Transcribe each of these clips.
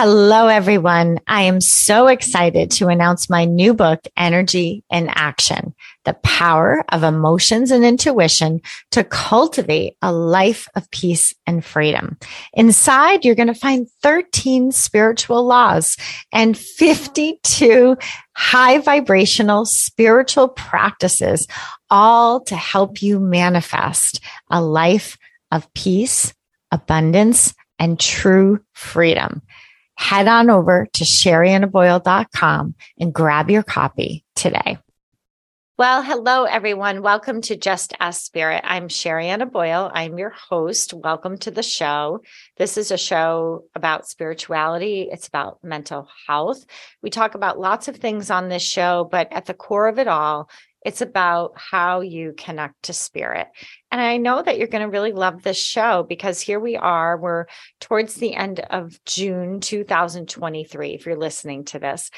Hello, everyone. I am so excited to announce my new book, Energy in Action, the power of emotions and intuition to cultivate a life of peace and freedom. Inside, you're going to find 13 spiritual laws and 52 high vibrational spiritual practices, all to help you manifest a life of peace, abundance, and true freedom head on over to sheriannaboyle.com and grab your copy today. Well, hello, everyone. Welcome to Just Ask Spirit. I'm Sherianna Boyle. I'm your host. Welcome to the show. This is a show about spirituality. It's about mental health. We talk about lots of things on this show, but at the core of it all it's about how you connect to spirit. And I know that you're going to really love this show because here we are. We're towards the end of June 2023, if you're listening to this.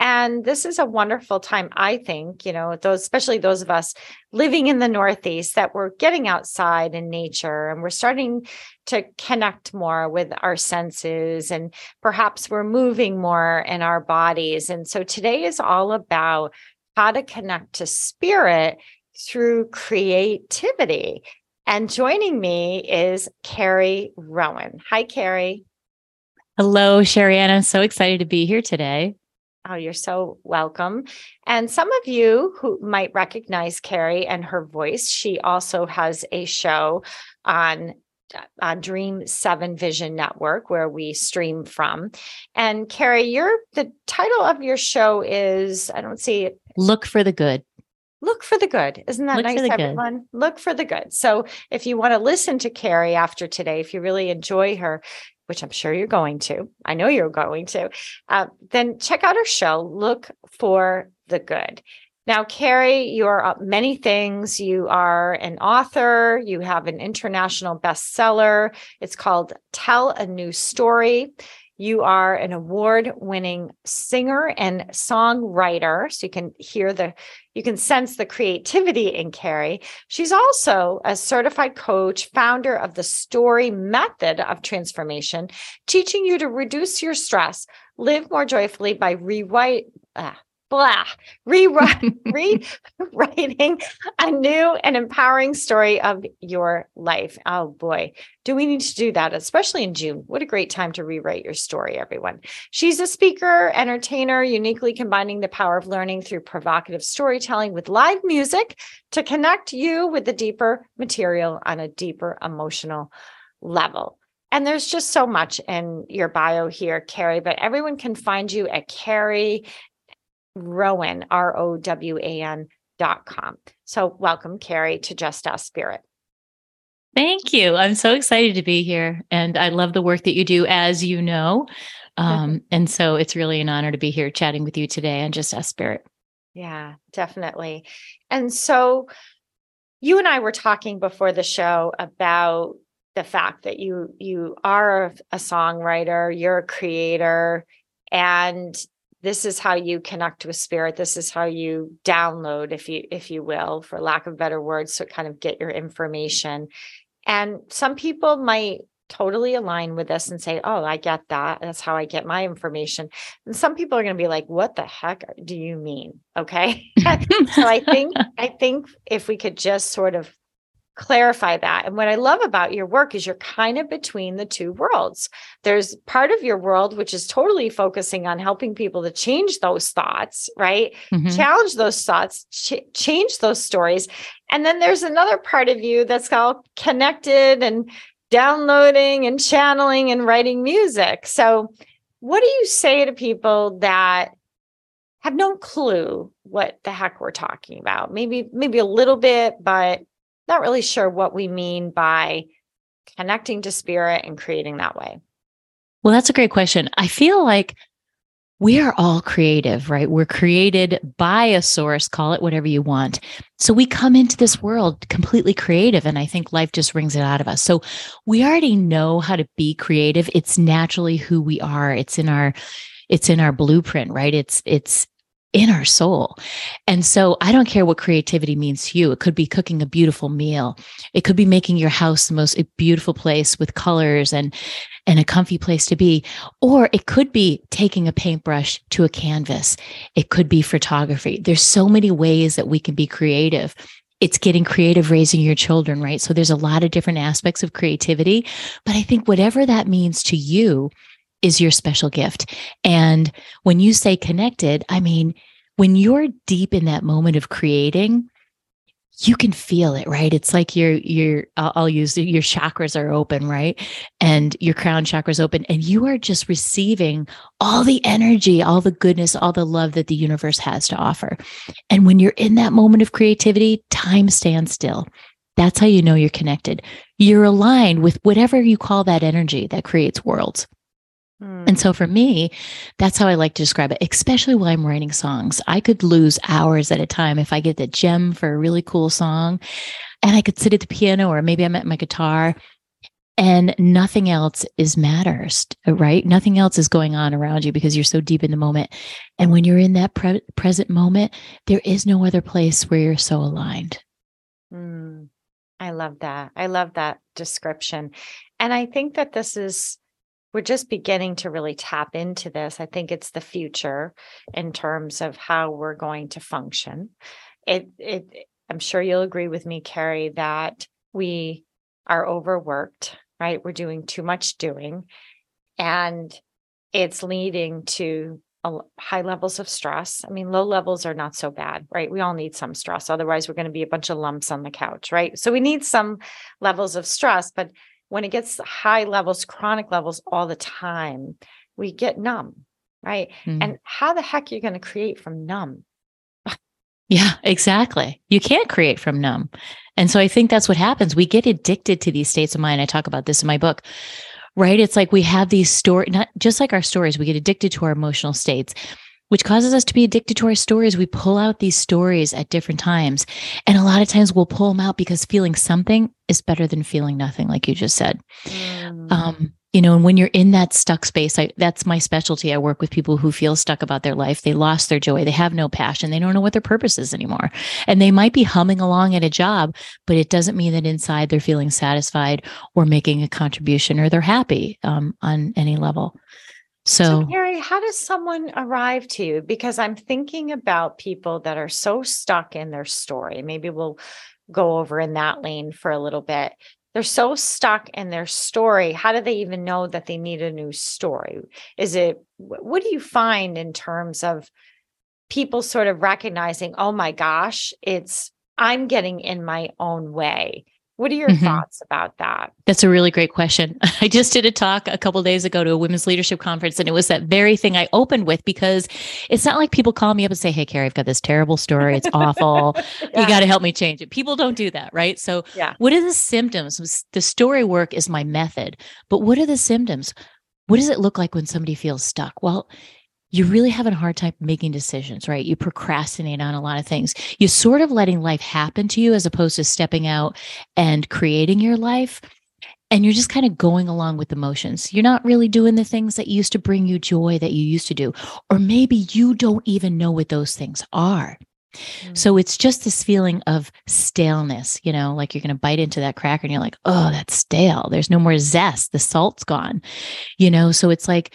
And this is a wonderful time, I think, you know, those, especially those of us living in the Northeast, that we're getting outside in nature and we're starting to connect more with our senses and perhaps we're moving more in our bodies. And so today is all about how to connect to spirit through creativity. And joining me is Carrie Rowan. Hi, Carrie. Hello, Sherianna. I'm so excited to be here today. Oh, you're so welcome. And some of you who might recognize Carrie and her voice, she also has a show on uh, on Dream Seven Vision Network, where we stream from. And Carrie, your the title of your show is I don't see it. Look for the good. Look for the good. Isn't that Look nice, everyone? Good. Look for the good. So if you want to listen to Carrie after today, if you really enjoy her, which I'm sure you're going to, I know you're going to, uh, then check out her show, Look for the Good. Now, Carrie, you're uh, many things. You are an author, you have an international bestseller. It's called Tell a New Story. You are an award winning singer and songwriter. So you can hear the, you can sense the creativity in Carrie. She's also a certified coach, founder of the story method of transformation, teaching you to reduce your stress, live more joyfully by rewrite, uh, blah, rewrite, rewriting a new and empowering story of your life. Oh boy, do we need to do that, especially in June? What a great time to rewrite your story, everyone. She's a speaker, entertainer, uniquely combining the power of learning through provocative storytelling with live music to connect you with the deeper material on a deeper emotional level. And there's just so much in your bio here, Carrie, but everyone can find you at Carrie Rowan, R O W A N dot com. So welcome, Carrie, to Just Ask Spirit. Thank you. I'm so excited to be here. And I love the work that you do, as you know. Um, and so it's really an honor to be here chatting with you today on Just Ask Spirit. Yeah, definitely. And so you and I were talking before the show about the fact that you you are a songwriter, you're a creator, and this is how you connect with spirit. This is how you download if you if you will for lack of better words to kind of get your information. And some people might totally align with this and say oh i get that. That's how i get my information. And some people are going to be like what the heck do you mean? Okay? So i think i think if we could just sort of clarify that. And what I love about your work is you're kind of between the two worlds. There's part of your world which is totally focusing on helping people to change those thoughts, right? Mm-hmm. Challenge those thoughts, ch- change those stories. And then there's another part of you that's all connected and downloading and channeling and writing music. So, what do you say to people that have no clue what the heck we're talking about? Maybe maybe a little bit, but not really sure what we mean by connecting to spirit and creating that way? Well, that's a great question. I feel like we are all creative, right? We're created by a source, call it whatever you want. So we come into this world completely creative. And I think life just wrings it out of us. So we already know how to be creative. It's naturally who we are. It's in our, it's in our blueprint, right? It's, it's, in our soul. And so I don't care what creativity means to you. It could be cooking a beautiful meal. It could be making your house the most beautiful place with colors and and a comfy place to be. Or it could be taking a paintbrush to a canvas. It could be photography. There's so many ways that we can be creative. It's getting creative raising your children, right? So there's a lot of different aspects of creativity. But I think whatever that means to you, is your special gift. And when you say connected, I mean, when you're deep in that moment of creating, you can feel it, right? It's like your your I'll, use your chakras are open, right? And your crown chakras open and you are just receiving all the energy, all the goodness, all the love that the universe has to offer. And when you're in that moment of creativity, time stands still. That's how you know you're connected. You're aligned with whatever you call that energy that creates worlds. And so for me, that's how I like to describe it, especially while I'm writing songs. I could lose hours at a time if I get the gem for a really cool song and I could sit at the piano or maybe I'm at my guitar and nothing else is matters, right? Nothing else is going on around you because you're so deep in the moment. And when you're in that pre- present moment, there is no other place where you're so aligned. Mm, I love that. I love that description. And I think that this is we're just beginning to really tap into this. I think it's the future in terms of how we're going to function. It, it, I'm sure you'll agree with me, Carrie, that we are overworked, right? We're doing too much doing, and it's leading to high levels of stress. I mean, low levels are not so bad, right? We all need some stress. Otherwise, we're going to be a bunch of lumps on the couch, right? So we need some levels of stress, but when it gets high levels, chronic levels all the time, we get numb, right? Mm. And how the heck are you going to create from numb? yeah, exactly. You can't create from numb. And so I think that's what happens. We get addicted to these states of mind. I talk about this in my book right? It's like we have these stories, not just like our stories, we get addicted to our emotional states which causes us to be addicted to our stories. We pull out these stories at different times. And a lot of times we'll pull them out because feeling something is better than feeling nothing, like you just said. Mm. Um, you know, and when you're in that stuck space, I, that's my specialty. I work with people who feel stuck about their life. They lost their joy. They have no passion. They don't know what their purpose is anymore. And they might be humming along at a job, but it doesn't mean that inside they're feeling satisfied or making a contribution or they're happy um, on any level. So, so, Carrie, how does someone arrive to you? Because I'm thinking about people that are so stuck in their story. Maybe we'll go over in that lane for a little bit. They're so stuck in their story. How do they even know that they need a new story? Is it, what do you find in terms of people sort of recognizing, oh my gosh, it's, I'm getting in my own way? What are your mm-hmm. thoughts about that? That's a really great question. I just did a talk a couple days ago to a women's leadership conference, and it was that very thing I opened with because it's not like people call me up and say, Hey, Carrie, I've got this terrible story. It's awful. yeah. You got to help me change it. People don't do that, right? So, yeah. what are the symptoms? The story work is my method, but what are the symptoms? What does it look like when somebody feels stuck? Well, you're really having a hard time making decisions, right? You procrastinate on a lot of things. You're sort of letting life happen to you as opposed to stepping out and creating your life. And you're just kind of going along with emotions. You're not really doing the things that used to bring you joy that you used to do. Or maybe you don't even know what those things are. Mm. So it's just this feeling of staleness, you know, like you're going to bite into that cracker and you're like, oh, that's stale. There's no more zest. The salt's gone, you know? So it's like,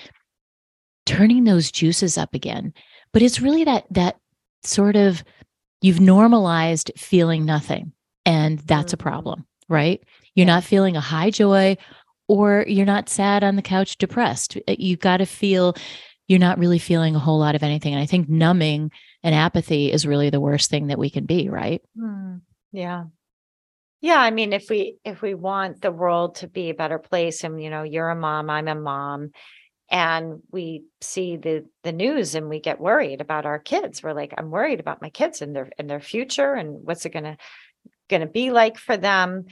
turning those juices up again. But it's really that that sort of you've normalized feeling nothing and that's mm-hmm. a problem, right? You're yeah. not feeling a high joy or you're not sad on the couch depressed. Uh, you've got to feel you're not really feeling a whole lot of anything. And I think numbing and apathy is really the worst thing that we can be, right? Mm, yeah. Yeah, I mean if we if we want the world to be a better place and you know, you're a mom, I'm a mom, and we see the the news and we get worried about our kids we're like i'm worried about my kids and their and their future and what's it going to going to be like for them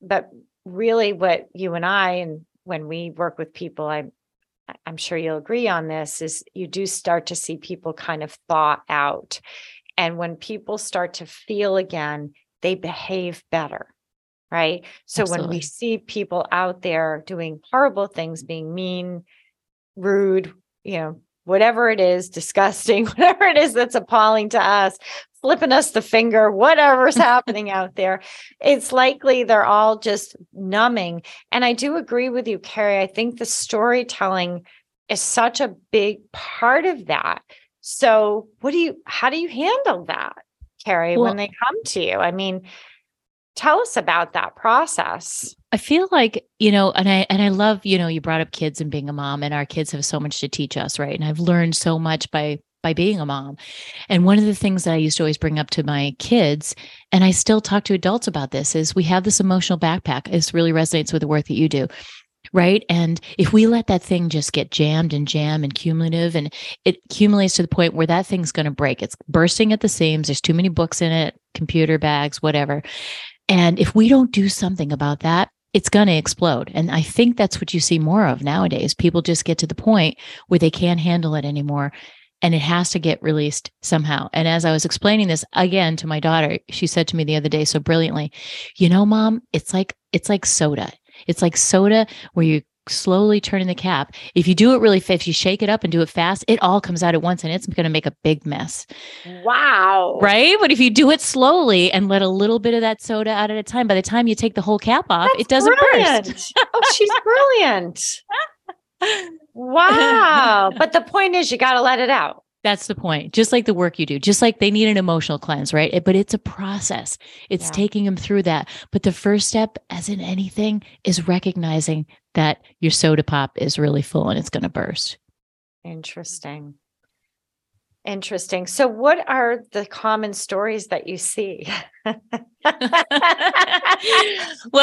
but really what you and I and when we work with people, I'm I'm sure you'll agree on this, is you do start to see people kind of thaw out. And when people start to feel again, they behave better. Right. So Absolutely. when we see people out there doing horrible things, being mean, rude, you know, whatever it is, disgusting, whatever it is that's appalling to us, flipping us the finger, whatever's happening out there, it's likely they're all just numbing. And I do agree with you, Carrie. I think the storytelling is such a big part of that. So, what do you, how do you handle that, Carrie, well, when they come to you? I mean, tell us about that process. I feel like, you know, and I and I love, you know, you brought up kids and being a mom and our kids have so much to teach us, right? And I've learned so much by by being a mom. And one of the things that I used to always bring up to my kids, and I still talk to adults about this, is we have this emotional backpack. This really resonates with the work that you do. Right. And if we let that thing just get jammed and jam and cumulative, and it accumulates to the point where that thing's going to break, it's bursting at the seams. There's too many books in it, computer bags, whatever. And if we don't do something about that, it's going to explode. And I think that's what you see more of nowadays. People just get to the point where they can't handle it anymore and it has to get released somehow. And as I was explaining this again to my daughter, she said to me the other day so brilliantly, "You know, mom, it's like it's like soda. It's like soda where you slowly turning the cap. If you do it really fast, if you shake it up and do it fast, it all comes out at once and it's going to make a big mess. Wow. Right? But if you do it slowly and let a little bit of that soda out at a time, by the time you take the whole cap off, That's it doesn't brilliant. burst. oh, she's brilliant. wow. But the point is, you got to let it out. That's the point. Just like the work you do, just like they need an emotional cleanse, right? But it's a process. It's yeah. taking them through that. But the first step, as in anything, is recognizing that your soda pop is really full and it's going to burst. Interesting. Interesting. So, what are the common stories that you see? well,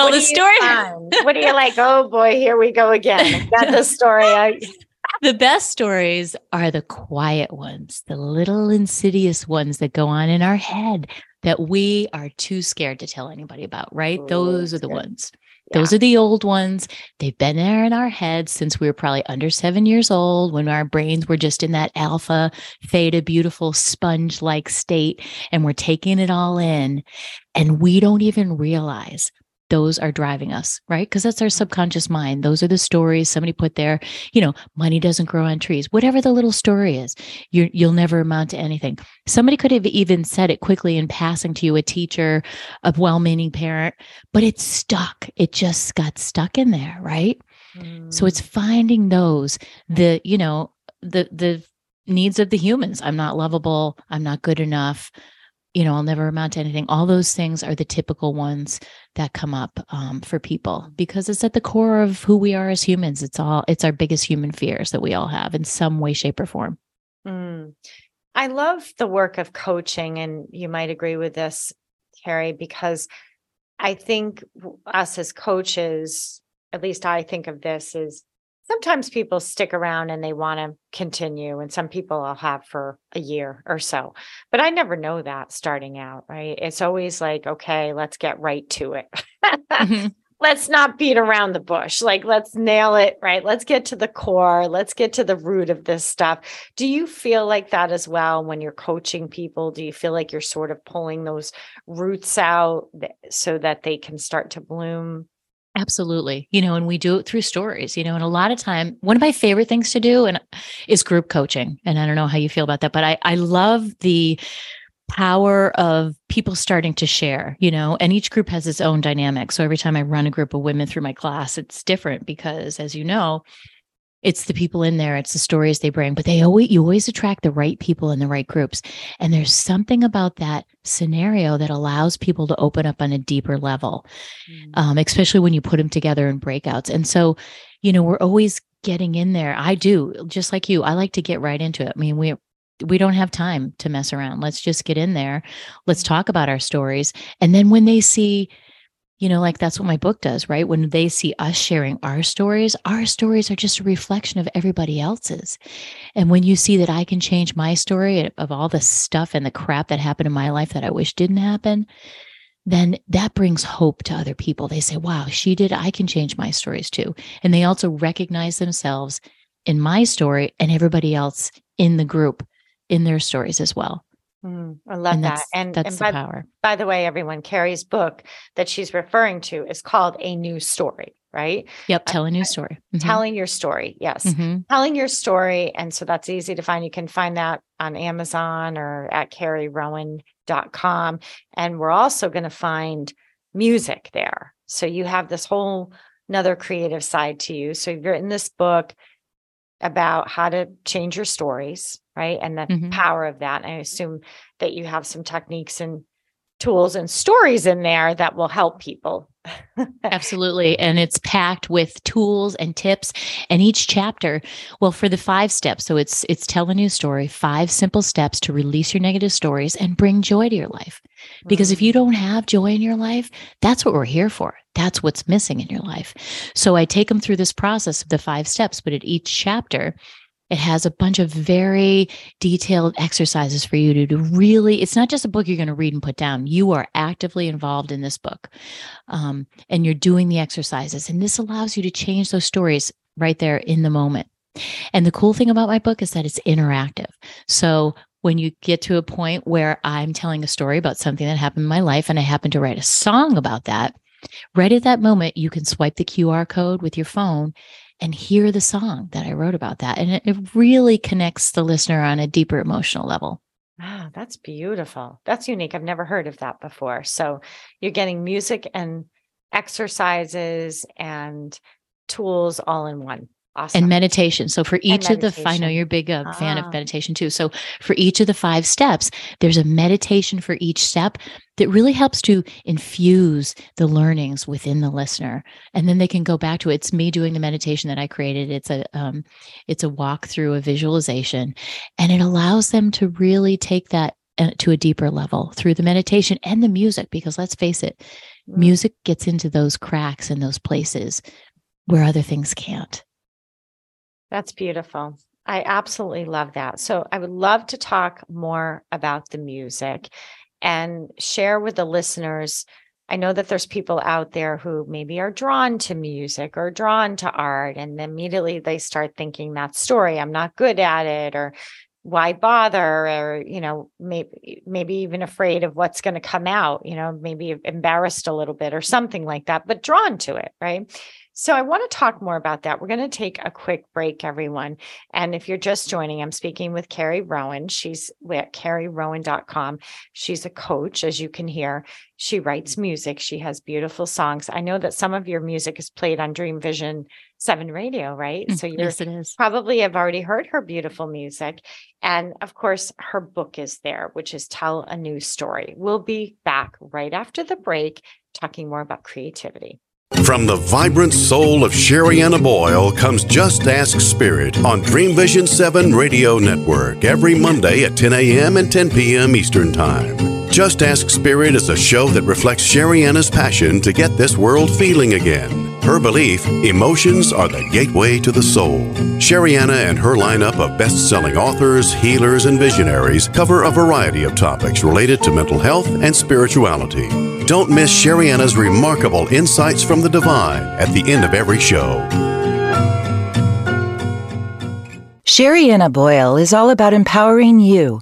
the story. what are you like? Oh boy, here we go again. The story. I... the best stories are the quiet ones, the little insidious ones that go on in our head that we are too scared to tell anybody about, right? Ooh, Those are the good. ones. Those are the old ones. They've been there in our heads since we were probably under seven years old, when our brains were just in that alpha, theta, beautiful sponge like state, and we're taking it all in. And we don't even realize those are driving us, right? Because that's our subconscious mind. Those are the stories somebody put there. You know, money doesn't grow on trees. Whatever the little story is, you you'll never amount to anything. Somebody could have even said it quickly in passing to you, a teacher, a well-meaning parent, but it's stuck. It just got stuck in there, right? Mm. So it's mm. finding those the you know the the needs of the humans. I'm not lovable. I'm not good enough you know, I'll never amount to anything. All those things are the typical ones that come up um, for people because it's at the core of who we are as humans. It's all, it's our biggest human fears that we all have in some way, shape, or form. Mm. I love the work of coaching, and you might agree with this, Carrie, because I think us as coaches, at least I think of this as sometimes people stick around and they want to continue and some people i'll have for a year or so but i never know that starting out right? It's always like okay let's get right to it. Mm-hmm. let's not beat around the bush like let's nail it right? Let's get to the core let's get to the root of this stuff. Do you feel like that as well when you're coaching people? Do you feel like you're sort of pulling those roots out so that they can start to bloom Absolutely. You know, and we do it through stories, you know, and a lot of time, one of my favorite things to do and uh, is group coaching. And I don't know how you feel about that, but I, I love the power of people starting to share, you know, and each group has its own dynamic. So every time I run a group of women through my class, it's different because as you know, it's the people in there it's the stories they bring but they always you always attract the right people in the right groups. And there's something about that scenario that allows people to open up on a deeper level mm. um, especially when you put them together in breakouts. And so you know we're always getting in there. I do just like you i like to get right into it. I mean we we don't have time to mess around. Let's just get in there. Let's mm. talk about our stories. And then when they see you know, like that's what my book does, right? When they see us sharing our stories, our stories are just a reflection of everybody else's. And when you see that I can change my story of all the stuff and the crap that happened in my life that I wish didn't happen, then that brings hope to other people. They say, wow, she did. I can change my stories too. And they also recognize themselves in my story and everybody else in the group in their stories as well. Mm, I love and that. And, that's and the by, power. by the way, everyone, Carrie's book that she's referring to is called A New Story, right? Yep. Tell a new story. Mhm. Telling your story. Yes. Mhm. Telling your story. And so that's easy to find. You can find that on Amazon or at carrierowan.com. And we're also going to find music there. So you have this whole another creative side to you. So you've written this book about how to change your stories, right? And the Mhm. power of that. And I assume that you have some techniques and tools and stories in there that will help people. Absolutely. And it's packed with tools and tips. And each chapter, well, for the five steps, so it's it's tell a new story, five simple steps to release your negative stories and bring joy to your life. Because if mm. you don't have joy in your life, that's what we're here for. That's what's missing in your life. So I take them through this process of the five steps, but at each chapter, it has a bunch of very detailed exercises for you to, do. really, it's not just a book you're going to read and put down. You are actively involved in this book um, and you're doing the exercises. And this allows you to change those stories right there in the moment. And the cool thing about my book is that it's interactive. So when you get to a point where I'm telling a story about something that happened in my life and I happen to write a song about that, right at that moment, you can swipe the QR code with your phone and hear the song that I wrote about that. And it, it really connects the listener on a deeper emotional level. Wow, that's beautiful. That's unique. I've never heard of that before. So you're getting music and exercises and tools all in one. Awesome. and meditation. So for each of the, I know you're a big uh, fan Ah. of meditation too. So for each of the five steps, there's a meditation for each step that really helps to infuse the learnings within the listener, and then they can go back to it. It's me doing the meditation that I created. It's a, um, it's a walk through a visualization, and it allows them to really take that uh, to a deeper level through the meditation and the music. Because let's face it, Mm. music gets into those cracks and those places where other things can't. That's beautiful. I absolutely love that. So I would love to talk more about the music and share with the listeners. I know that there's people out there who maybe are drawn to music or drawn to art, and immediately they start thinking that story, I'm not good at it, or why bother, or, you know, maybe, maybe even afraid of what's going to come out, you know, maybe embarrassed a little bit or something like that, but drawn to it, right? So I want to talk more about that. We're going to take a quick break, everyone. And if you're just joining, I'm speaking with Carrie Rowan. She's at carrierowan.com. She's a coach, as you can hear. She writes music. She has beautiful songs. I know that some of your music is played on Dream Vision 7 radio, right? So Mm, yes, it is. probably have already heard her beautiful music. And of course, her book is there, which is Tell a New Story. We'll be back right after the break talking more about creativity. From the vibrant soul of Sherianna Boyle comes Just Ask Spirit on Dream Vision 7 Radio Network every Monday at 10 a.m. and 10 p.m. Eastern Time. Just Ask Spirit is a show that reflects Sherianna's passion to get this world feeling again. Her belief emotions are the gateway to the soul. Sherianna and her lineup of best selling authors, healers, and visionaries cover a variety of topics related to mental health and spirituality. Don't miss Sherianna's remarkable insights from the divine at the end of every show. Sherianna Boyle is all about empowering you.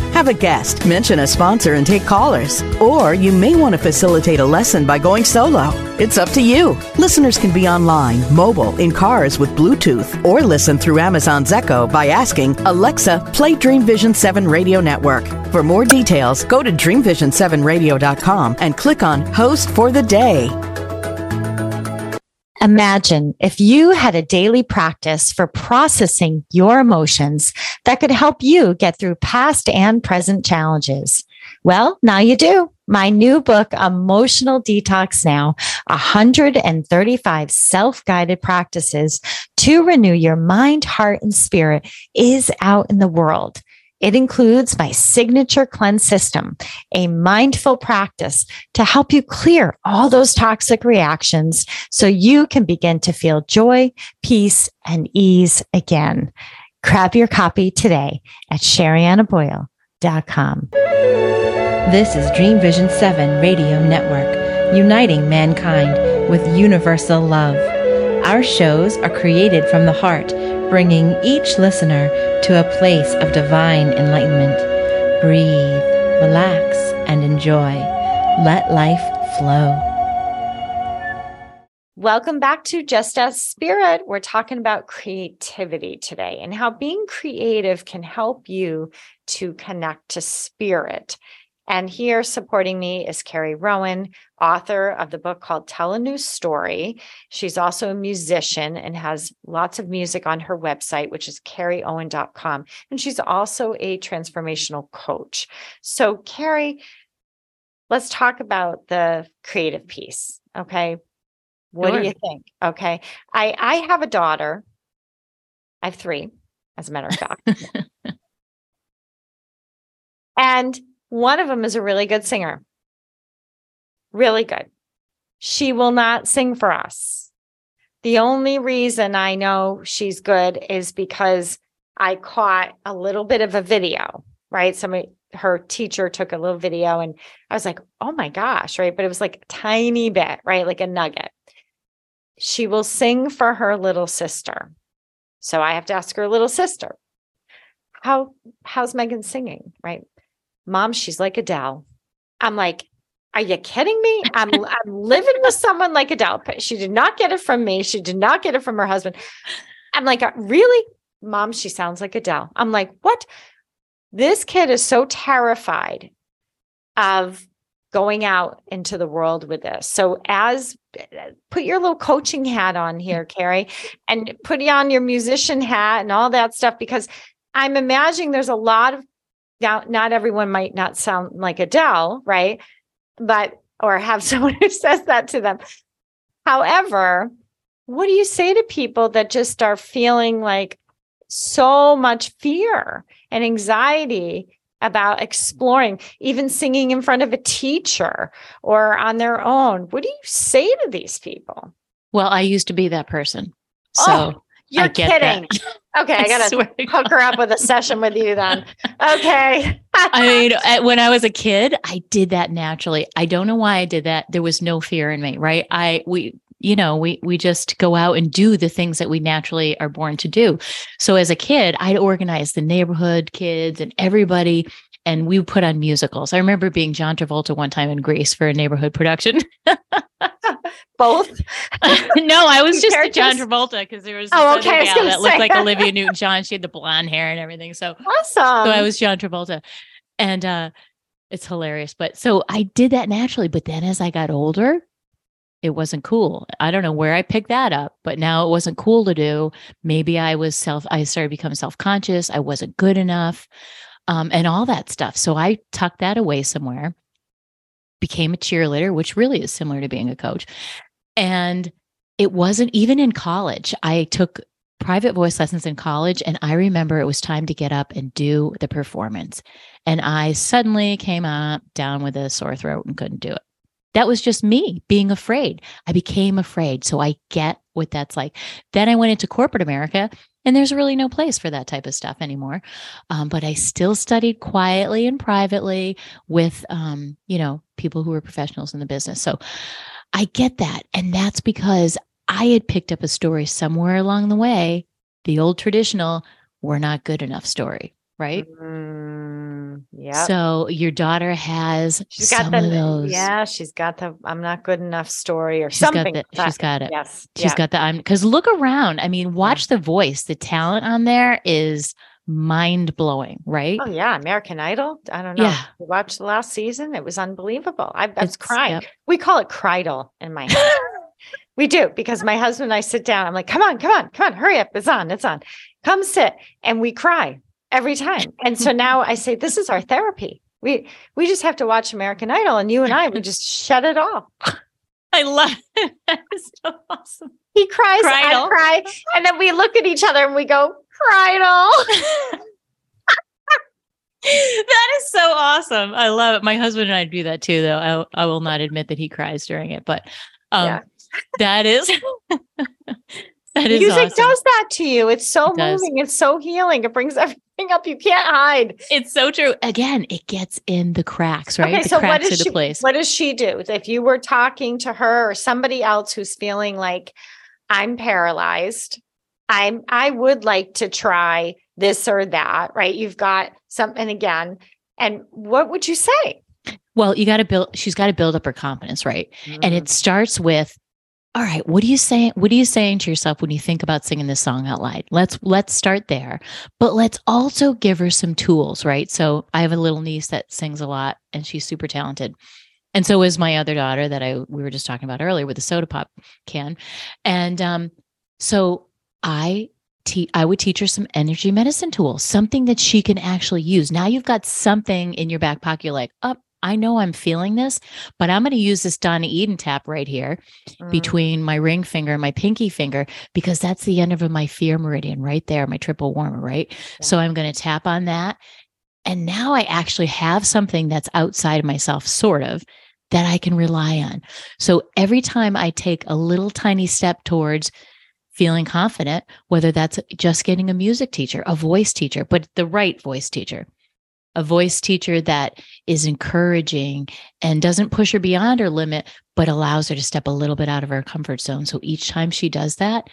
Have a guest, mention a sponsor, and take callers. Or you may want to facilitate a lesson by going solo. It's up to you. Listeners can be online, mobile, in cars with Bluetooth, or listen through Amazon's Echo by asking Alexa, play Dream Vision 7 Radio Network. For more details, go to dreamvision7radio.com and click on Host for the Day. Imagine if you had a daily practice for processing your emotions that could help you get through past and present challenges. Well, now you do. My new book, Emotional Detox Now 135 Self Guided Practices to Renew Your Mind, Heart, and Spirit, is out in the world. It includes my signature cleanse system, a mindful practice to help you clear all those toxic reactions so you can begin to feel joy, peace, and ease again. Grab your copy today at sheriannaboyle.com. This is Dream Vision 7 Radio Network, uniting mankind with universal love. Our shows are created from the heart bringing each listener to a place of divine enlightenment. Breathe, relax, and enjoy. Let life flow. Welcome back to Just Ask Spirit. We're talking about creativity today and how being creative can help you to connect to spirit. And here supporting me is Carrie Rowan, author of the book called Tell a New Story. She's also a musician and has lots of music on her website, which is carrierowan.com. And she's also a transformational coach. So, Carrie, let's talk about the creative piece. Okay. What sure. do you think? Okay. I, I have a daughter. I have three, as a matter of fact. and one of them is a really good singer. Really good. She will not sing for us. The only reason I know she's good is because I caught a little bit of a video, right? Somebody, her teacher took a little video and I was like, oh my gosh, right? But it was like a tiny bit, right? Like a nugget. She will sing for her little sister. So I have to ask her little sister, how how's Megan singing? Right. Mom, she's like Adele. I'm like, are you kidding me? I'm I'm living with someone like Adele. She did not get it from me. She did not get it from her husband. I'm like, uh, really? Mom, she sounds like Adele. I'm like, what? This kid is so terrified of going out into the world with this. So as put your little coaching hat on here, Carrie, and put on your musician hat and all that stuff because I'm imagining there's a lot of now not everyone might not sound like Adele, right? But or have someone who says that to them. However, what do you say to people that just are feeling like so much fear and anxiety about exploring, even singing in front of a teacher or on their own? What do you say to these people? Well, I used to be that person. So oh, you're kidding. Okay, I, I gotta hook her up with a session with you then. Okay. I mean, when I was a kid, I did that naturally. I don't know why I did that. There was no fear in me, right? I we you know, we we just go out and do the things that we naturally are born to do. So as a kid, I'd organize the neighborhood kids and everybody and we put on musicals. I remember being John Travolta one time in Grease for a neighborhood production. Both? no, I was just John Travolta because there was oh, okay. gal that say. looked like Olivia Newton John. She had the blonde hair and everything. So awesome. So I was John Travolta. And uh it's hilarious. But so I did that naturally. But then as I got older, it wasn't cool. I don't know where I picked that up, but now it wasn't cool to do. Maybe I was self, I started becoming self conscious. I wasn't good enough um, and all that stuff. So I tucked that away somewhere, became a cheerleader, which really is similar to being a coach. And it wasn't even in college. I took private voice lessons in college and I remember it was time to get up and do the performance. And I suddenly came up down with a sore throat and couldn't do it. That was just me being afraid. I became afraid. So I get what that's like. Then I went into corporate America and there's really no place for that type of stuff anymore. Um, but I still studied quietly and privately with, um, you know, people who were professionals in the business. So I get that. And that's because I had picked up a story somewhere along the way, the old traditional, we're not good enough story, right? Mm. Yeah. So your daughter has She's got the yeah. She's got the I'm not good enough story or She's something. got the, she's got it. Yes. She's yeah. got the I'm because look around. I mean, watch the voice. The talent on there is mind blowing, right? Oh yeah, American Idol. I don't know. Yeah. You watched the last season. It was unbelievable. I, I was It's- crying. yep. We call it cridle in my house. we do because my husband and I sit down. I'm like, come on, come on, come on, hurry up. It's on, it's on. Come sit. And we cry every time. And so now I say, this is our therapy. We we just have to watch American Idol and you and I we just shut it off. I love it. That is so awesome. He cries, I cry, and then we look at each other and we go, cridle. that is so awesome. I love it. My husband and I do that too, though. I, I will not admit that he cries during it, but um, Yeah. that is that is Music awesome. does that to you. It's so It does. moving. It's so healing. It brings everything up. You can't hide. It's so true. Again, it gets in the cracks, right? Okay, the so what cracks does into she place. what does she do? If you were talking to her or somebody else who's feeling like I'm paralyzed, I'm I would like to try this or that, right? You've got something again. And what would you say? Well, you got to build. She's got to build up her confidence, right? And Mm. it starts with, all right, what are you saying? What are you saying to yourself when you think about singing this song out loud? Let's let's start there, but let's also give her some tools, right? So I have a little niece that sings a lot, and she's super talented, and so is my other daughter that I we were just talking about earlier with the soda pop can, and um, so I. I would teach her some energy medicine tools, something that she can actually use. Now you've got something in your back pocket. You're like, oh, I know I'm feeling this, but I'm going to use this Donna Eden tap right here Mm. between my ring finger and my pinky finger because that's the end of my fear meridian right there, my triple warmer, right? So I'm going to tap on that. And now I actually have something that's outside of myself, sort of, that I can rely on. So every time I take a little tiny step towards feeling confident, whether that's just getting a music teacher, a voice teacher, but the right voice teacher, a voice teacher that is encouraging and doesn't push her beyond her limit, but allows her to step a little bit out of her comfort zone. So each time she does that,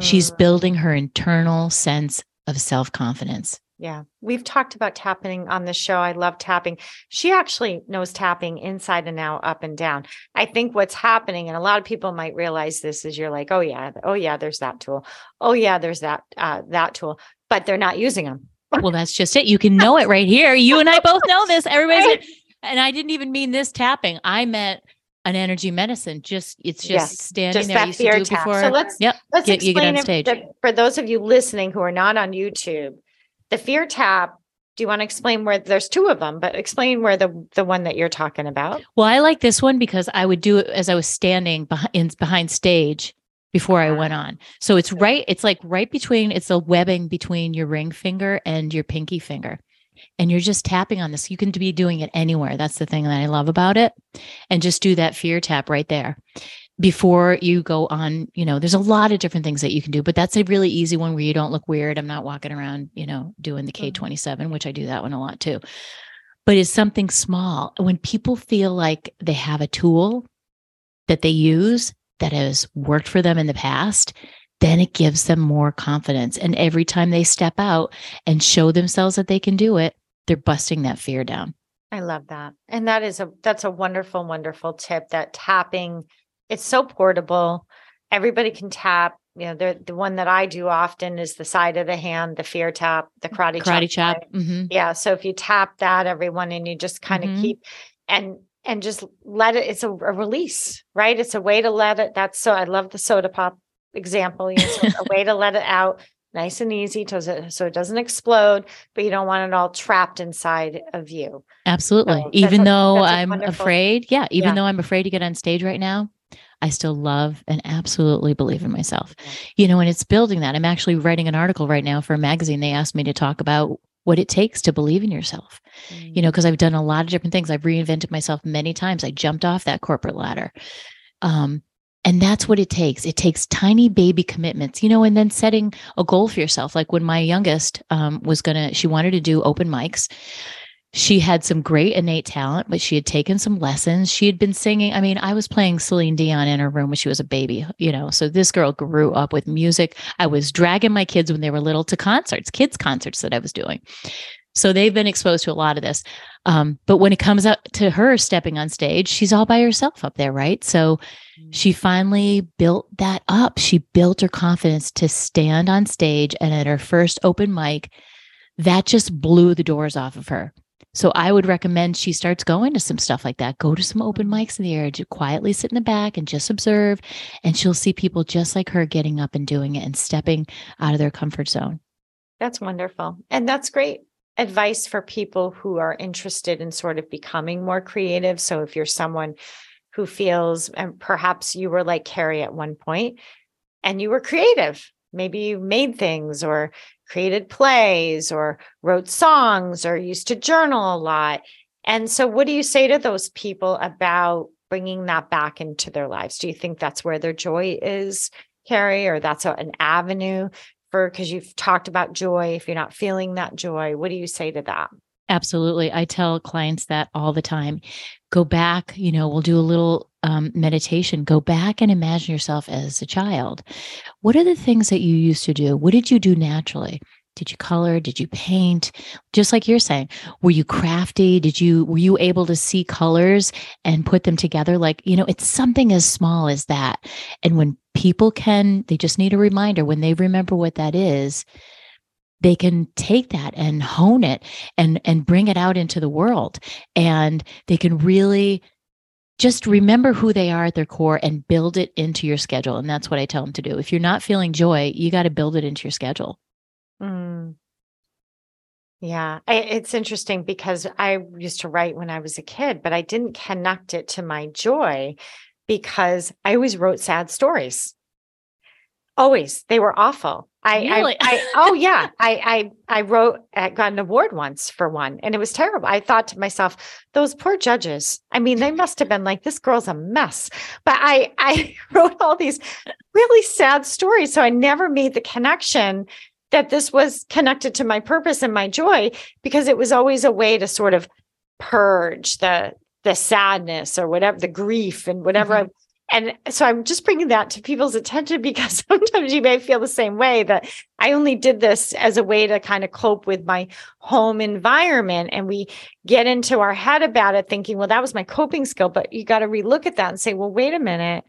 she's Mm. building her internal sense of self confidence. Yeah. We've talked about tapping on the show. I love tapping. She actually knows tapping inside and out, up and down. I think what's happening, and a lot of people might realize this is you're like, oh yeah, oh yeah, there's that tool. Oh yeah, there's that uh, that tool, but they're not using them. Well, that's just it. You can know it right here. You and I both know this. Everybody's, and I didn't even mean this tapping. I meant an energy medicine. Just it's just Yes, standing Just there. That used to do fear tap. before. So let's yep. let's Get- you get on stage. for those of you listening who are not on YouTube. The fear tap. Do you want to explain where there's two of them, but explain where the the one that you're talking about? Well, I like this one because I would do it as I was standing behind behind stage before I went on. So it's right, it's like right between it's a webbing between your ring finger and your pinky finger. And you're just tapping on this. You can be doing it anywhere. That's the thing that I love about it. And just do that fear tap right there before you go on. You know, there's a lot of different things that you can do, but that's a really easy one where you don't look weird. I'm not walking around, you know, doing the Mhm. K27, which I do that one a lot too but it's something small. When people feel like they have a tool that they use that has worked for them in the past, then it gives them more confidence. And every time they step out and show themselves that they can do it, they're busting that fear down. I love that. And that is a that's a wonderful, wonderful tip that tapping, it's so portable. Everybody can tap. You know, the the one that I do often is the side of the hand, the fear tap, the karate, Karate chop. chop. hmm Yeah. So if you tap that, everyone, and you just kind of Mhm. keep and and just let it, it's a, a release, right? It's a way to let it. That's so I love the soda pop example. You know, so it's a way to let it out nice and easy to, so it doesn't explode, but you don't want it all trapped inside of you. Absolutely. So even though I'm wonderful- afraid, yeah, even Yeah. though I'm afraid to get on stage right now, I still love and absolutely believe in myself. You know, and it's building that. I'm actually writing an article right now for a magazine. They asked me to talk about what it takes to believe in yourself. You know, because I've done a lot of different things. I've reinvented myself many times. I jumped off that corporate ladder. Um, and that's what it takes. It takes tiny baby commitments, you know, and then setting a goal for yourself. Like when my youngest um, was going to, she wanted to do open mics. She had some great innate talent, but she had taken some lessons. She had been singing. I mean, I was playing Celine Dion in her room when she was a baby, you know. So this girl grew up with music. I was dragging my kids when they were little to concerts, kids' concerts that I was doing. So they've been exposed to a lot of this. Um, but when it comes up to her stepping on stage, she's all by herself up there, right? So she finally built that up. She built her confidence to stand on stage. And at her first open mic, that just blew the doors off of her. So I would recommend she starts going to some stuff like that. Go to some open mics in the area, to quietly sit in the back and just observe. And she'll see people just like her getting up and doing it and stepping out of their comfort zone. That's wonderful. And that's great advice for people who are interested in sort of becoming more creative. So if you're someone who feels, and perhaps you were like Carrie at one point and you were creative, maybe you made things or created plays or wrote songs or used to journal a lot. And so, what do you say to those people about bringing that back into their lives? Do you think that's where their joy is, Carrie, or that's an avenue for because you've talked about joy? If you're not feeling that joy, what do you say to that? Absolutely. I tell clients that all the time. Go back, you know, we'll do a little um, meditation. Go back and imagine yourself as a child. What are the things that you used to do? What did you do naturally? Did you color? Did you paint? Just like you're saying, were you crafty? Did you were you able to see colors and put them together? Like, you know, it's something as small as that. And when people can, they just need a reminder when they remember what that is, they can take that and hone it and and bring it out into the world. And they can really just remember who they are at their core and build it into your schedule. And that's what i tell them to do. If you're not feeling joy you got to build it into your schedule. Mm. yeah I, it's interesting because i used to write when i was a kid but i didn't connect it to my joy because i always wrote sad stories. Always. They were awful I, really? I, I, oh yeah, I, I, I wrote, I got an award once for one, and it was terrible. I thought to myself, those poor judges. I mean, they must have been like, this girl's a mess. But I, I wrote all these really sad stories, so I never made the connection that this was connected to my purpose and my joy because it was always a way to sort of purge the the sadness or whatever the grief and whatever mm-hmm. And so I'm just bringing that to people's attention because sometimes you may feel the same way that I only did this as a way to kind of cope with my home environment. And we get into our head about it thinking, well, that was my coping skill. But you got to relook at that and say, well, wait a minute,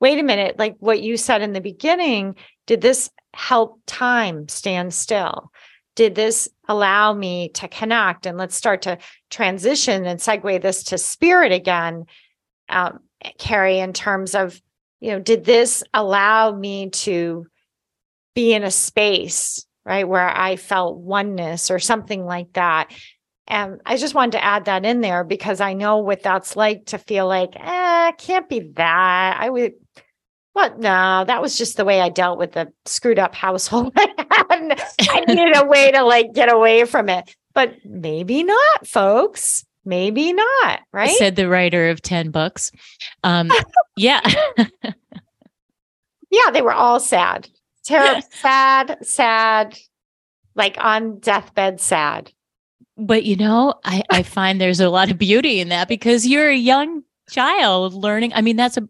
wait a minute. Like what you said in the beginning, did this help time stand still? Did this allow me to connect? And let's start to transition and segue this to spirit again. Um, Carrie, in terms of, you know, did this allow me to be in a space, right, where I felt oneness or something like that? And I just wanted to add that in there because I know what that's like to feel like, eh, can't be that. I would, what? No, that was just the way I dealt with the screwed up household. I needed a way to like get away from it. But maybe not, folks maybe not, right? Said the writer of 10 books. Um, yeah. yeah, they were all sad. Terrible, sad, sad, like on deathbed sad. But you know, I, I find there's a lot of beauty in that because you're a young child learning. I mean, that's a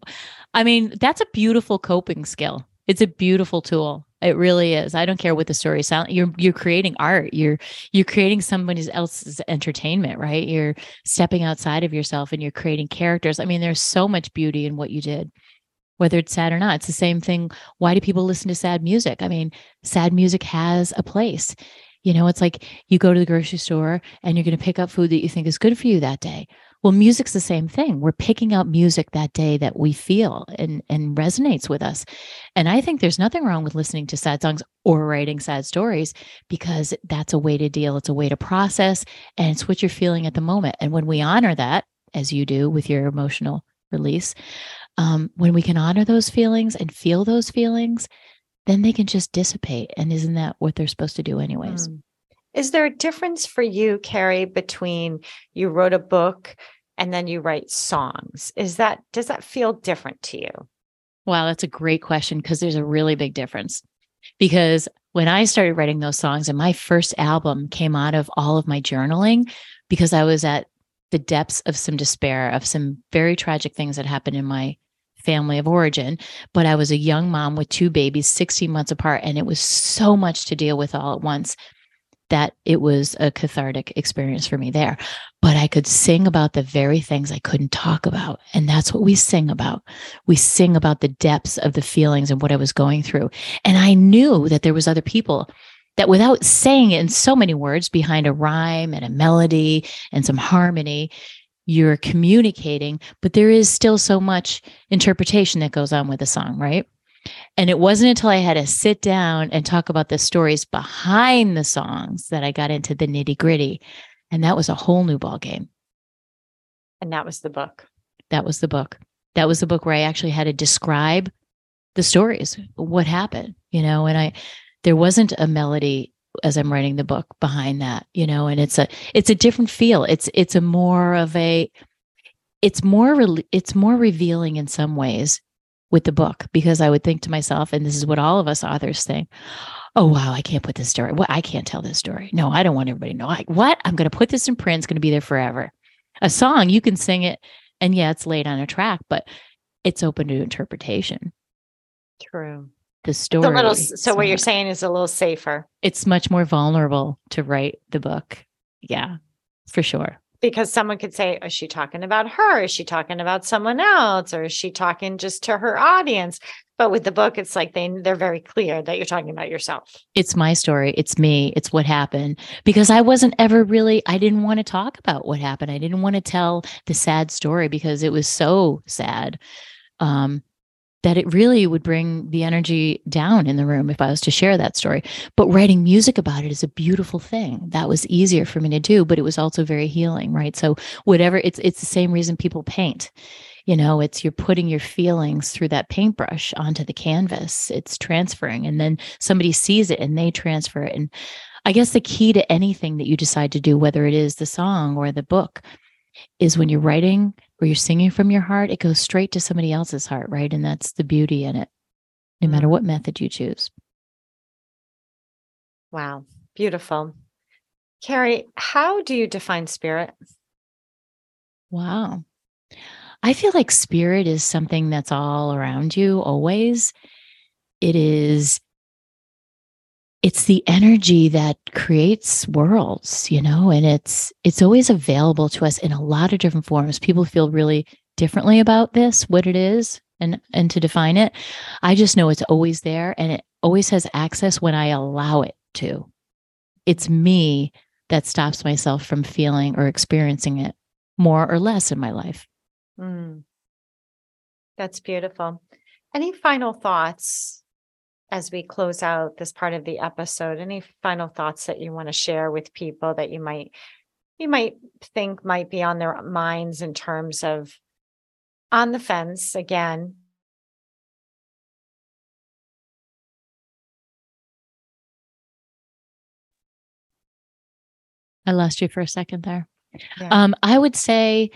I mean, that's a beautiful coping skill. It's a beautiful tool. It really is. I don't care what the story sounds. You're you're creating art. You're you're creating somebody else's entertainment, right? You're stepping outside of yourself and you're creating characters. I mean, there's so much beauty in what you did, whether it's sad or not. It's the same thing. Why do people listen to sad music? I mean, sad music has a place. You know, it's like you go to the grocery store and you're going to pick up food that you think is good for you that day. Well, music's the same thing. We're picking out music that day that we feel and, and resonates with us. And I think there's nothing wrong with listening to sad songs or writing sad stories because that's a way to deal. It's a way to process and it's what you're feeling at the moment. And when we honor that, as you do with your emotional release, um, when we can honor those feelings and feel those feelings, then they can just dissipate. And isn't that what they're supposed to do, anyways? Mm. Is there a difference for you, Carrie, between you wrote a book and then you write songs. Is that does that feel different to you? Wow, that's a great question because there's a really big difference. Because when I started writing those songs and my first album came out of all of my journaling because I was at the depths of some despair of some very tragic things that happened in my family of origin, but I was a young mom with two babies 16 months apart and it was so much to deal with all at once. That it was a cathartic experience for me there. But I could sing about the very things I couldn't talk about. And that's what we sing about. We sing about the depths of the feelings and what I was going through. And I knew that there was other people that without saying it in so many words behind a rhyme and a melody and some harmony, you're communicating, but there is still so much interpretation that goes on with a song, right? And it wasn't until I had to sit down and talk about the stories behind the songs that I got into the nitty gritty. And that was a whole new ball game. And that was the book. That was the book. That was the book where I actually had to describe the stories, what happened, you know, and I, there wasn't a melody as I'm writing the book behind that, you know, and it's a, it's a different feel. It's, it's a more of a, it's more, re- it's more revealing in some ways with the book because I would think to myself, and this is what all of us authors think. Oh wow, I can't put this story. What I can't tell this story. No, I don't want everybody to know. Like what? I'm going to put this in print. It's going to be there forever. A song you can sing it, and yeah, it's laid on a track, but it's open to interpretation. True. The story. Little, so what you're saying is a little safer. It's much more vulnerable to write the book. Yeah, for sure because someone could say, is she talking about her? Is she talking about someone else? Or is she talking just to her audience? But with the book, it's like they they're very clear that you're talking about yourself. It's my story. It's me. It's what happened. Because I wasn't ever really, I didn't want to talk about what happened. I didn't want to tell the sad story because it was so sad. Um, that it really would bring the energy down in the room if I was to share that story. But writing music about it is a beautiful thing. That was easier for me to do, but it was also very healing, right? So whatever it's it's the same reason people paint. You know, it's you're putting your feelings through that paintbrush onto the canvas. It's transferring and then somebody sees it and they transfer it. And I guess the key to anything that you decide to do, whether it is the song or the book, is when you're writing or you're singing from your heart, it goes straight to somebody else's heart, right? And that's the beauty in it, no matter what mm-hmm. method you choose. Wow, beautiful. Carrie, how do you define spirit? Wow. I feel like spirit is something that's all around you always. It is it's the energy that creates worlds you know and it's it's always available to us in a lot of different forms. People feel really differently about this what it is and and to define it. I just know it's always there and it always has access when i allow it to. It's me that stops myself from feeling or experiencing it more or less in my life. Mm. that's beautiful. Any final thoughts as we close out this part of the episode any final thoughts that you want to share with people that you might you might think might be on their minds in terms of on the fence again I lost you for a second there. Yeah. Um, I would say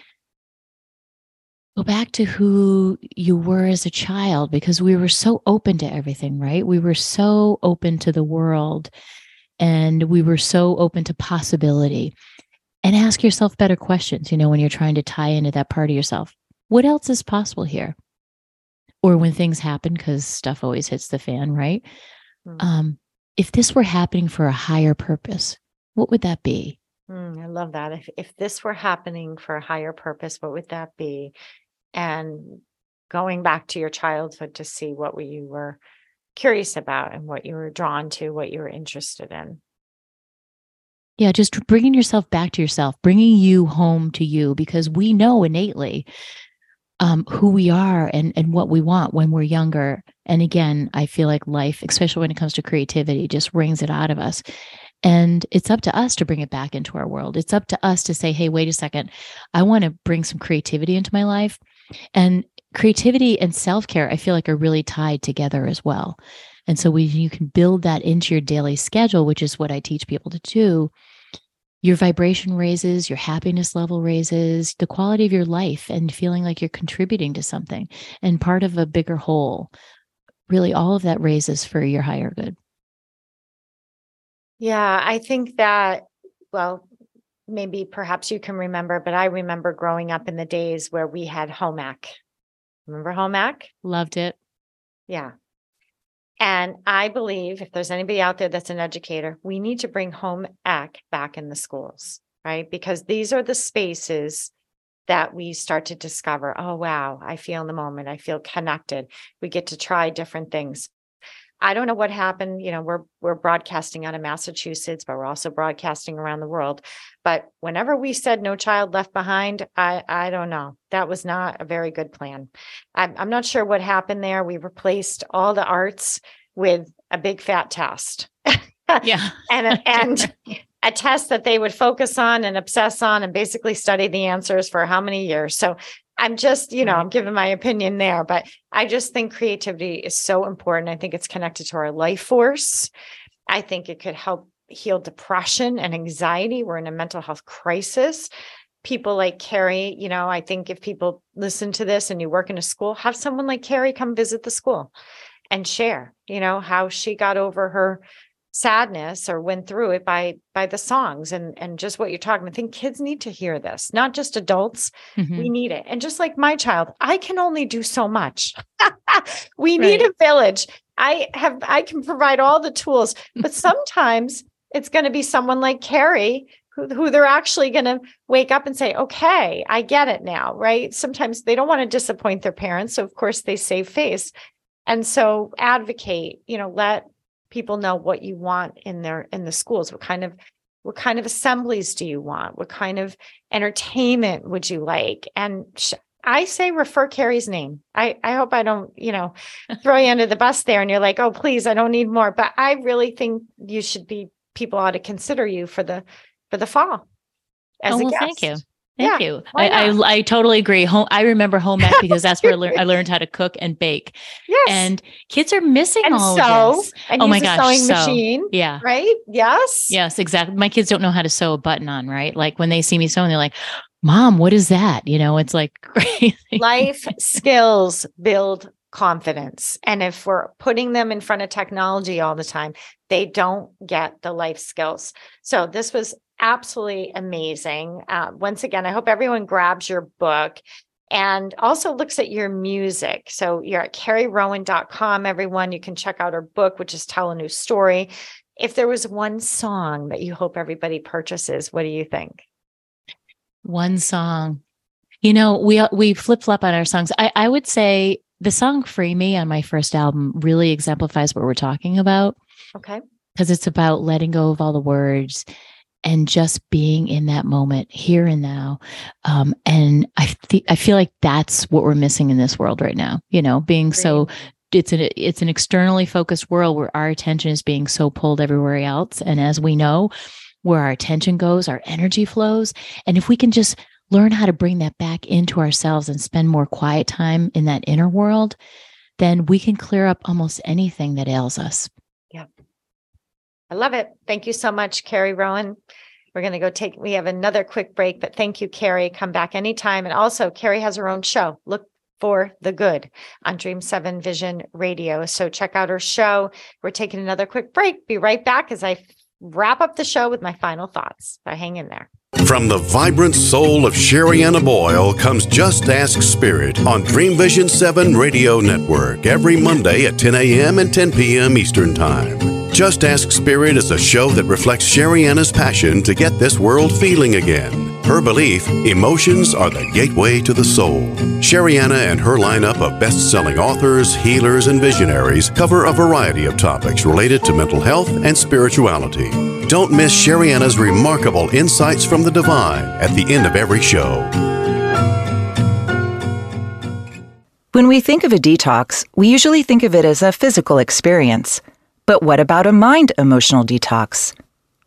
go back to who you were as a child because we were so open to everything, right? We were so open to the world and we were so open to possibility. And ask yourself better questions, you know, when you're trying to tie into that part of yourself. What else is possible here? Or when things happen, because stuff always hits the fan, right? Mm. Um, if this were happening for a higher purpose, what would that be? Mm, I love that. If if this were happening for a higher purpose, what would that be? and going back to your childhood to see what you were curious about and what you were drawn to, what you were interested in. Yeah, just bringing yourself back to yourself, bringing you home to you, because we know innately um, who we are and and what we want when we're younger. And again, I feel like life, especially when it comes to creativity, just wrings it out of us. And it's up to us to bring it back into our world. It's up to us to say, hey, wait a second, I want to bring some creativity into my life. And creativity and self care, I feel like, are really tied together as well. And so when you can build that into your daily schedule, which is what I teach people to do, your vibration raises, your happiness level raises, the quality of your life, and feeling like you're contributing to something and part of a bigger whole. Really, all of that raises for your higher good. Yeah, I think that, well, maybe perhaps you can remember, but I remember growing up in the days where we had home ec. Remember home ec? Loved it. Yeah. And I believe if there's anybody out there that's an educator, we need to bring home ec back in the schools, right? Because these are the spaces that we start to discover, oh, wow, I feel in the moment. I feel connected. We get to try different things. I don't know what happened. You know, we're we're broadcasting out of Massachusetts, but we're also broadcasting around the world. But whenever we said no child left behind, I I don't know. That was not a very good plan. I'm I'm not sure what happened there. We replaced all the arts with a big fat test. yeah. and and a test that they would focus on and obsess on and basically study the answers for how many years. So I'm just, you know, I'm giving my opinion there, but I just think creativity is so important. I think it's connected to our life force. I think it could help heal depression and anxiety. We're in a mental health crisis. People like Carrie, you know, I think if people listen to this and you work in a school, have someone like Carrie come visit the school and share, you know, how she got over her sadness or went through it by by the songs and and just what you're talking i think kids need to hear this not just adults. Mm-hmm. we need it. And just like my child i can only do so much. We right. need a village. I have i can provide all the tools but sometimes it's going to be someone like carrie who, who they're actually going to wake up and say okay i get it now right? Sometimes they don't want to disappoint their parents so of course they save face. And so advocate you know let people know what you want in their in the schools what kind of what kind of assemblies do you want what kind of entertainment would you like and sh- I say refer Carrie's name. I, I hope I don't, you know, throw you under the bus there and you're like, oh, please, I don't need more. But I really think you should be people ought to consider you for the for the fall. As oh, well, thank you. Thank yeah, you. I, I, I totally agree. Home, I remember home ec because that's where I, lear- I, learned how to cook and bake. Yes. And kids are missing and all sew, this. And oh my gosh, sewing sew. machine. Yeah. Right. Yes. Yes, exactly. My kids don't know how to sew a button on. Right. Like when they see me sewing, they're like, "Mom, what is that?" You know, it's like crazy. Life skills build confidence. And if we're putting them in front of technology all the time, they don't get the life skills. So this was absolutely amazing. Uh, once again, I hope everyone grabs your book and also looks at your music. So you're at carrierowan.com, everyone. You can check out her book, which is Tell a New Story. If there was one song that you hope everybody purchases, what do you think? One song. You know, we we flip flop on our songs. I, I would say the song Free Me on my first album really exemplifies what we're talking about. Okay. Because it's about letting go of all the words and just being in that moment here and now um, and i th- i feel like that's what we're missing in this world right now you know being so it's an it's an externally focused world where our attention is being so pulled everywhere else and as we know where our attention goes our energy flows and if we can just learn how to bring that back into ourselves and spend more quiet time in that inner world then we can clear up almost anything that ails us I love it. Thank you so much, Carrie Rowan. We're going to go take, we have another quick break, but thank you, Carrie. Come back anytime. And also, Carrie has her own show. Look for the good on Dream 7 Vision Radio. So check out her show. We're taking another quick break. Be right back as I wrap up the show with my final thoughts. So hang in there. From the vibrant soul of Sherianna Boyle comes Just Ask Spirit on Dream Vision 7 Radio Network every Monday at 10 a.m. and 10 p.m. Eastern Time. Just Ask Spirit is a show that reflects Sherianna's passion to get this world feeling again. Her belief emotions are the gateway to the soul. Sherianna and her lineup of best selling authors, healers, and visionaries cover a variety of topics related to mental health and spirituality. Don't miss Sherianna's remarkable insights from the divine at the end of every show. When we think of a detox, we usually think of it as a physical experience. But what about a mind emotional detox?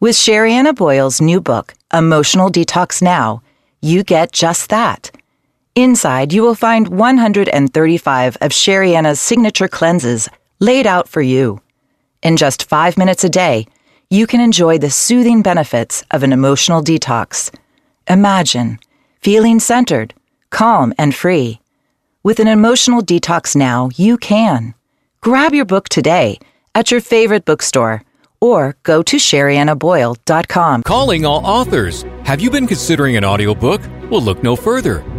With Sherianna Boyle's new book, Emotional Detox Now, you get just that. Inside, you will find 135 of Sherianna's signature cleanses laid out for you. In just five minutes a day, you can enjoy the soothing benefits of an emotional detox. Imagine feeling centered, calm, and free. With an emotional detox now, you can. Grab your book today at your favorite bookstore or go to sheriannaboyle.com. Calling all authors. Have you been considering an audiobook? Well, look no further.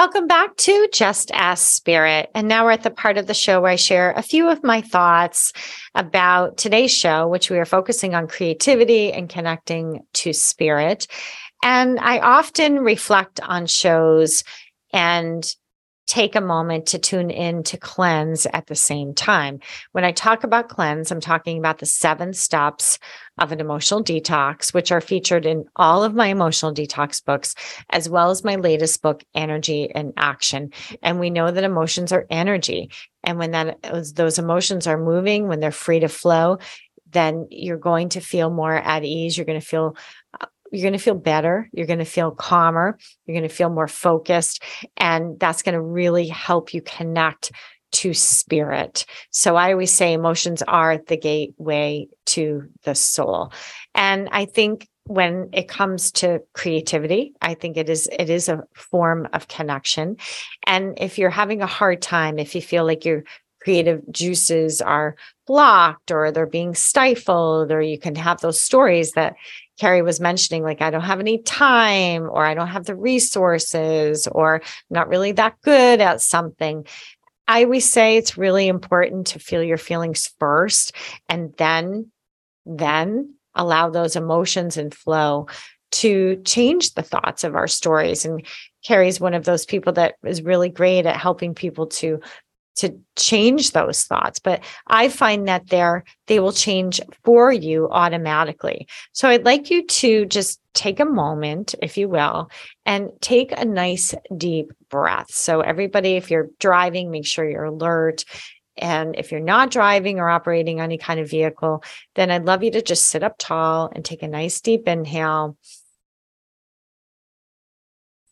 Welcome back to Just Ask Spirit. And now we're at the part of the show where I share a few of my thoughts about today's show, which we are focusing on creativity and connecting to spirit. And I often reflect on shows and take a moment to tune in to cleanse at the same time. When I talk about cleanse, I'm talking about the seven steps of an emotional detox, which are featured in all of my emotional detox books, as well as my latest book, Energy in Action. And we know that emotions are energy. And when that those emotions are moving, when they're free to flow, then you're going to feel more at ease. You're going to feel uh, you're going to feel better. You're going to feel calmer. You're going to feel more focused. And that's going to really help you connect to spirit. So I always say emotions are the gateway to the soul. And I think when it comes to creativity, I think it is it is a form of connection. And if you're having a hard time, if you feel like your creative juices are blocked or they're being stifled, or you can have those stories that Carrie was mentioning, like, I don't have any time, or I don't have the resources, or I'm not really that good at something. I always say it's really important to feel your feelings first and then, then allow those emotions and flow to change the thoughts of our stories. And Carrie's one of those people that is really great at helping people to to change those thoughts but i find that they're they will change for you automatically. So i'd like you to just take a moment if you will and take a nice deep breath. So everybody if you're driving make sure you're alert. And if you're not driving or operating any kind of vehicle then i'd love you to just sit up tall and take a nice deep inhale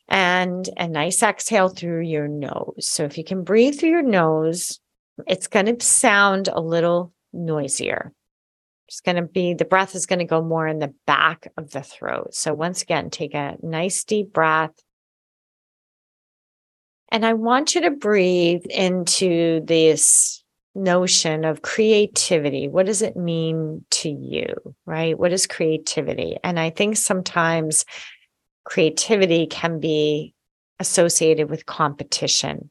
and a nice exhale through your nose. So if you can breathe through your nose, it's going to sound a little noisier. It's going to be the breath is going to go more in the back of the throat. So once again, take a nice deep breath. And I want you to breathe into this notion of creativity. What does it mean to you? Right? What is creativity? And I think sometimes creativity can be associated with competition,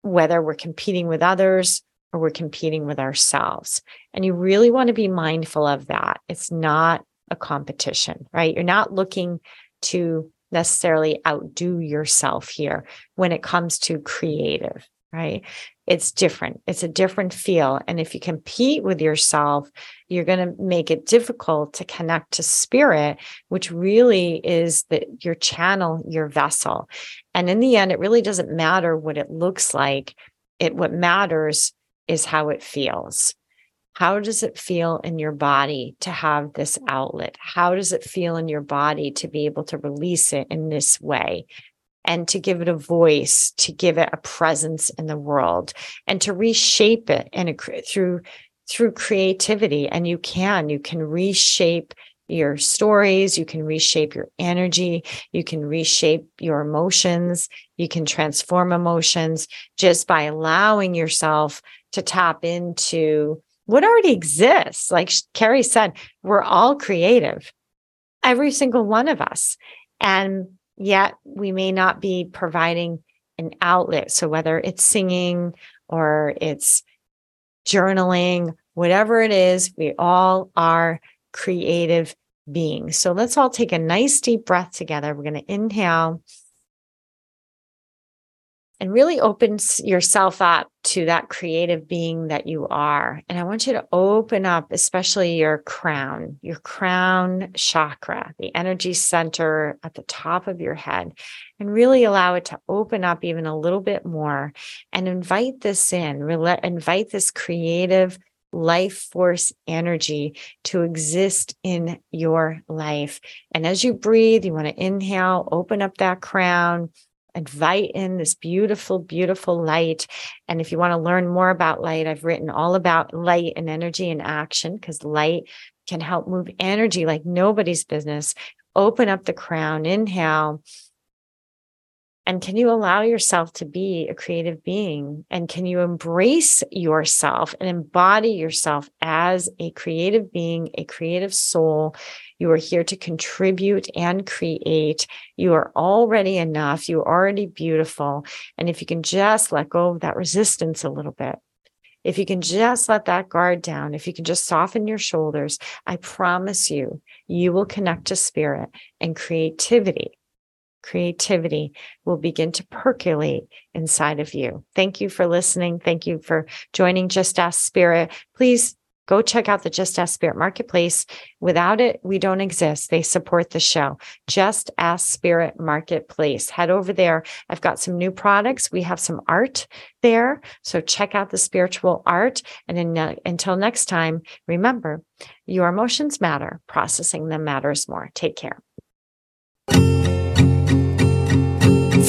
whether we're competing with others or we're competing with ourselves. And you really want to be mindful of that. It's not a competition, right? You're not looking to necessarily outdo yourself here when it comes to creative, right? It's different. It's a different feel. And if you compete with yourself, you're going to make it difficult to connect to spirit, which really is the, your channel, your vessel. And in the end, it really doesn't matter what it looks like. It what matters is how it feels. How does it feel in your body to have this outlet? How does it feel in your body to be able to release it in this way? And to give it a voice, to give it a presence in the world, and to reshape it and through through creativity. And you can you can reshape your stories, you can reshape your energy, you can reshape your emotions, you can transform emotions just by allowing yourself to tap into what already exists. Like Carrie said, we're all creative, every single one of us. And yet we may not be providing an outlet. So whether it's singing or it's journaling, whatever it is, we all are creative beings. So let's all take a nice deep breath together. We're going to inhale and really opens yourself up to that creative being that you are. And I want you to open up, especially your crown, your crown chakra, the energy center at the top of your head, and really allow it to open up even a little bit more and invite this in, invite this creative life force energy to exist in your life. And as you breathe, you want to inhale, open up that crown, invite in this beautiful, beautiful light. And if you want to learn more about light, I've written all about light and Energy in Action because light can help move energy like nobody's business. Open up the crown, inhale, and can you allow yourself to be a creative being? And can you embrace yourself and embody yourself as a creative being, a creative soul? You are here to contribute and create. You are already enough. You're already beautiful. And if you can just let go of that resistance a little bit, if you can just let that guard down, if you can just soften your shoulders, I promise you, you will connect to spirit and creativity creativity will begin to percolate inside of you. Thank you for listening. Thank you for joining Just Ask Spirit. Please go check out the Just Ask Spirit Marketplace. Without it, we don't exist. They support the show. Just Ask Spirit Marketplace. Head over there. I've got some new products. We have some art there. So check out the spiritual art. And in, uh, until next time, remember your emotions matter. Processing them matters more. Take care.